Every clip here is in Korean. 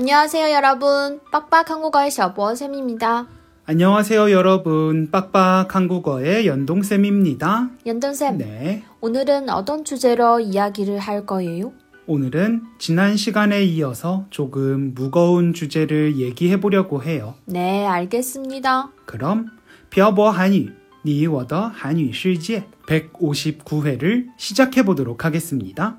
안녕하세요 여러분. 빡빡 한국어의 셔보쌤입니다. 안녕하세요 여러분. 빡빡 한국어의 연동쌤입니다. 연동쌤. 네. 오늘은 어떤 주제로 이야기를 할 거예요? 오늘은 지난 시간에 이어서 조금 무거운 주제를 얘기해 보려고 해요. 네, 알겠습니다. 그럼 벼보 한유, 니워더 한유 실제 159회를 시작해 보도록 하겠습니다.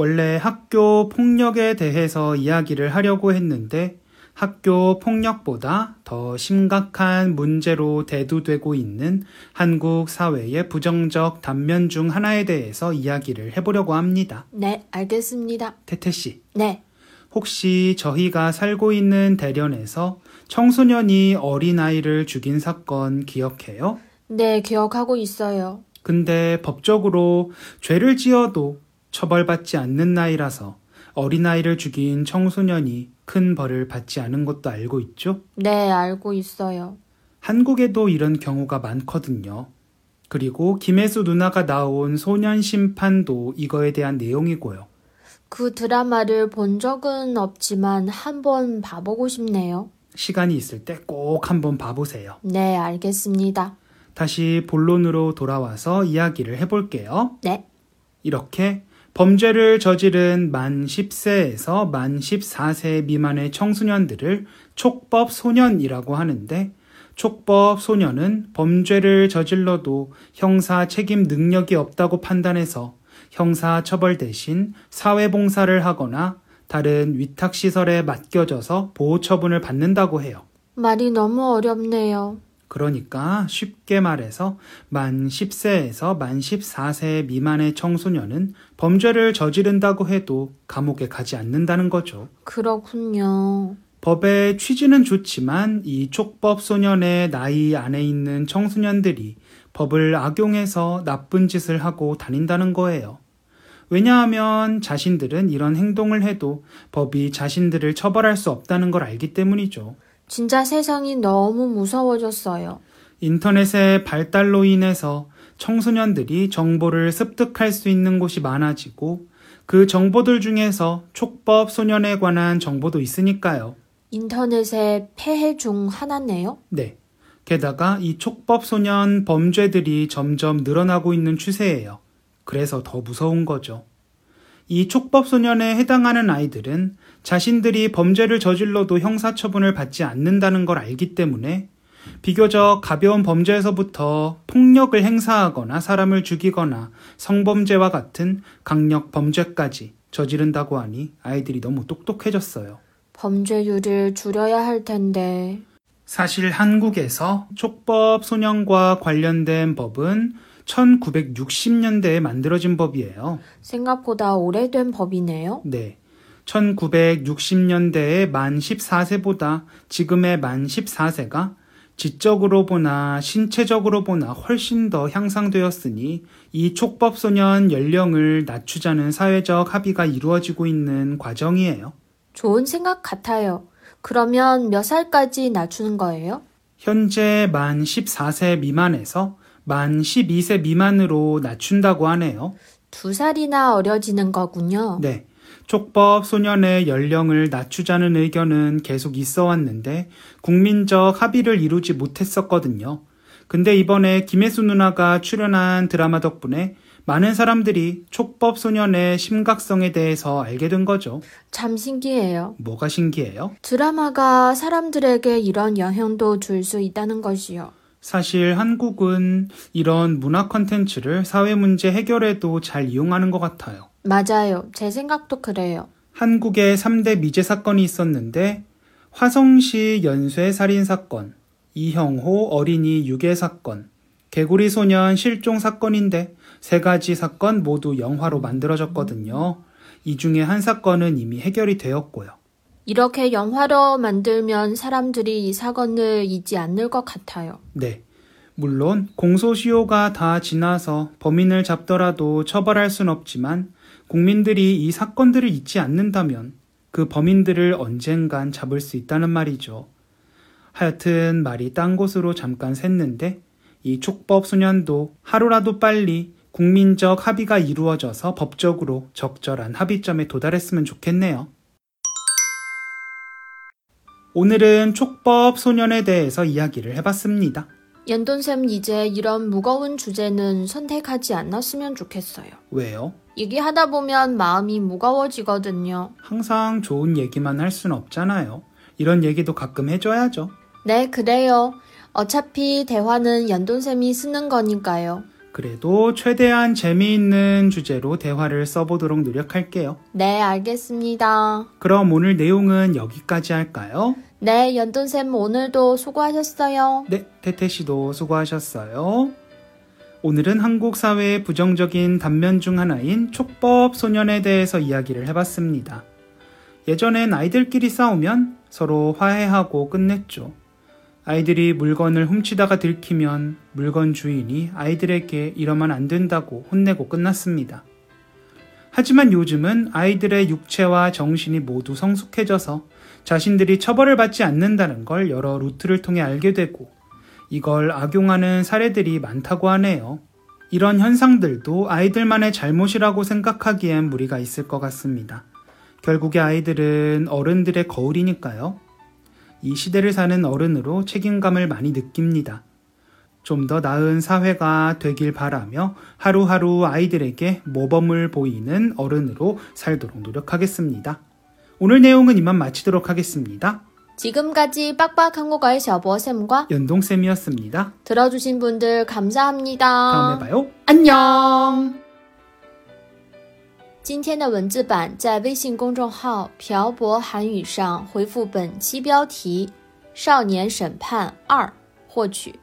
원래 학교 폭력에 대해서 이야기를 하려고 했는데 학교 폭력보다 더 심각한 문제로 대두되고 있는 한국 사회의 부정적 단면 중 하나에 대해서 이야기를 해보려고 합니다. 네, 알겠습니다. 태태 씨, 네, 혹시 저희가 살고 있는 대련에서 청소년이 어린아이를 죽인 사건 기억해요? 네, 기억하고 있어요. 근데 법적으로 죄를 지어도 처벌받지 않는 나이라서 어린아이를 죽인 청소년이 큰 벌을 받지 않은 것도 알고 있죠? 네, 알고 있어요. 한국에도 이런 경우가 많거든요. 그리고 김혜수 누나가 나온 소년 심판도 이거에 대한 내용이고요. 그 드라마를 본 적은 없지만 한번 봐보고 싶네요. 시간이 있을 때 꼭 한번 봐보세요. 네, 알겠습니다. 다시 본론으로 돌아와서 이야기를 해볼게요. 네, 이렇게 범죄를 저지른 만 10세에서 만 14세 미만의 청소년들을 촉법 소년이라고 하는데 촉법 소년은 범죄를 저질러도 형사 책임 능력이 없다고 판단해서 형사 처벌 대신 사회봉사를 하거나 다른 위탁시설에 맡겨져서 보호 처분을 받는다고 해요. 말이 너무 어렵네요. 그러니까 쉽게 말해서 만 10세에서 만 14세 미만의 청소년은 범죄를 저지른다고 해도 감옥에 가지 않는다는 거죠. 그렇군요. 법의 취지는 좋지만 이 촉법 소년의 나이 안에 있는 청소년들이 법을 악용해서 나쁜 짓을 하고 다닌다는 거예요. 왜냐하면 자신들은 이런 행동을 해도 법이 자신들을 처벌할 수 없다는 걸 알기 때문이죠. 진짜 세상이 너무 무서워졌어요. 인터넷의 발달로 인해서 청소년들이 정보를 습득할 수 있는 곳이 많아지고 그 정보들 중에서 촉법 소년에 관한 정보도 있으니까요. 인터넷의 폐해 중 하나네요. 네. 게다가 이 촉법 소년 범죄들이 점점 늘어나고 있는 추세예요. 그래서 더 무서운 거죠. 이 촉법 소년에 해당하는 아이들은 자신들이 범죄를 저질러도 형사처분을 받지 않는다는 걸 알기 때문에 비교적 가벼운 범죄에서부터 폭력을 행사하거나 사람을 죽이거나 성범죄와 같은 강력 범죄까지 저지른다고 하니 아이들이 너무 똑똑해졌어요. 범죄율을 줄여야 할 텐데. 사실 한국에서 촉법 소년과 관련된 법은 1960년대에 만들어진 법이에요. 생각보다 오래된 법이네요. 네. 1960년대에 만 14세보다 지금의 만 14세가 지적으로 보나 신체적으로 보나 훨씬 더 향상되었으니 이 촉법소년 연령을 낮추자는 사회적 합의가 이루어지고 있는 과정이에요. 좋은 생각 같아요. 그러면 몇 살까지 낮추는 거예요? 현재 만 14세 미만에서 만 12세 미만으로 낮춘다고 하네요. 두 살이나 어려지는 거군요. 네. 촉법 소년의 연령을 낮추자는 의견은 계속 있어 왔는데 국민적 합의를 이루지 못했었거든요. 근데 이번에 김혜수 누나가 출연한 드라마 덕분에 많은 사람들이 촉법 소년의 심각성에 대해서 알게 된 거죠. 참 신기해요. 뭐가 신기해요? 드라마가 사람들에게 이런 영향도 줄 수 있다는 것이요. 사실 한국은 이런 문화 컨텐츠를 사회 문제 해결에도 잘 이용하는 것 같아요. 맞아요. 제 생각도 그래요. 한국에 3대 미제 사건이 있었는데 화성시 연쇄 살인 사건, 이형호 어린이 유괴 사건, 개구리 소년 실종 사건인데 세 가지 사건 모두 영화로 만들어졌거든요. 이 중에 한 사건은 이미 해결이 되었고요. 이렇게 영화로 만들면 사람들이 이 사건을 잊지 않을 것 같아요. 네. 물론 공소시효가 다 지나서 범인을 잡더라도 처벌할 순 없지만 국민들이 이 사건들을 잊지 않는다면 그 범인들을 언젠간 잡을 수 있다는 말이죠. 하여튼 말이 딴 곳으로 잠깐 샜는데 이 촉법 소년도 하루라도 빨리 국민적 합의가 이루어져서 법적으로 적절한 합의점에 도달했으면 좋겠네요. 오늘은 촉법 소년에 대해서 이야기를 해봤습니다. 연돈쌤 이제 이런 무거운 주제는 선택하지 않았으면 좋겠어요. 왜요? 얘기하다 보면 마음이 무거워지거든요. 항상 좋은 얘기만 할 순 없잖아요. 이런 얘기도 가끔 해줘야죠. 네, 그래요. 어차피 대화는 연돈쌤이 쓰는 거니까요. 그래도 최대한 재미있는 주제로 대화를 써보도록 노력할게요. 네, 알겠습니다. 그럼 오늘 내용은 여기까지 할까요? 네, 연돈쌤 오늘도 수고하셨어요. 네, 태태 씨도 수고하셨어요. 오늘은 한국 사회의 부정적인 단면 중 하나인 촉법 소년에 대해서 이야기를 해봤습니다. 예전엔 아이들끼리 싸우면 서로 화해하고 끝냈죠. 아이들이 물건을 훔치다가 들키면 물건 주인이 아이들에게 이러면 안 된다고 혼내고 끝났습니다. 하지만 요즘은 아이들의 육체와 정신이 모두 성숙해져서 자신들이 처벌을 받지 않는다는 걸 여러 루트를 통해 알게 되고 이걸 악용하는 사례들이 많다고 하네요. 이런 현상들도 아이들만의 잘못이라고 생각하기엔 무리가 있을 것 같습니다. 결국에 아이들은 어른들의 거울이니까요. 이 시대를 사는 어른으로 책임감을 많이 느낍니다. 좀 더 나은 사회가 되길 바라며 하루하루 아이들에게 모범을 보이는 어른으로 살도록 노력하겠습니다. 오늘 내용은 이만 마치도록 하겠습니다. 지금까지 빡빡 한국어의 셔보쌤과 연동쌤이었습니다. 들어주신 분들 감사합니다. 다음에 봐요. 안녕. 今天的文字版在微信公众号“漂泊韩语”上回复本期标题“少年审判二”获取。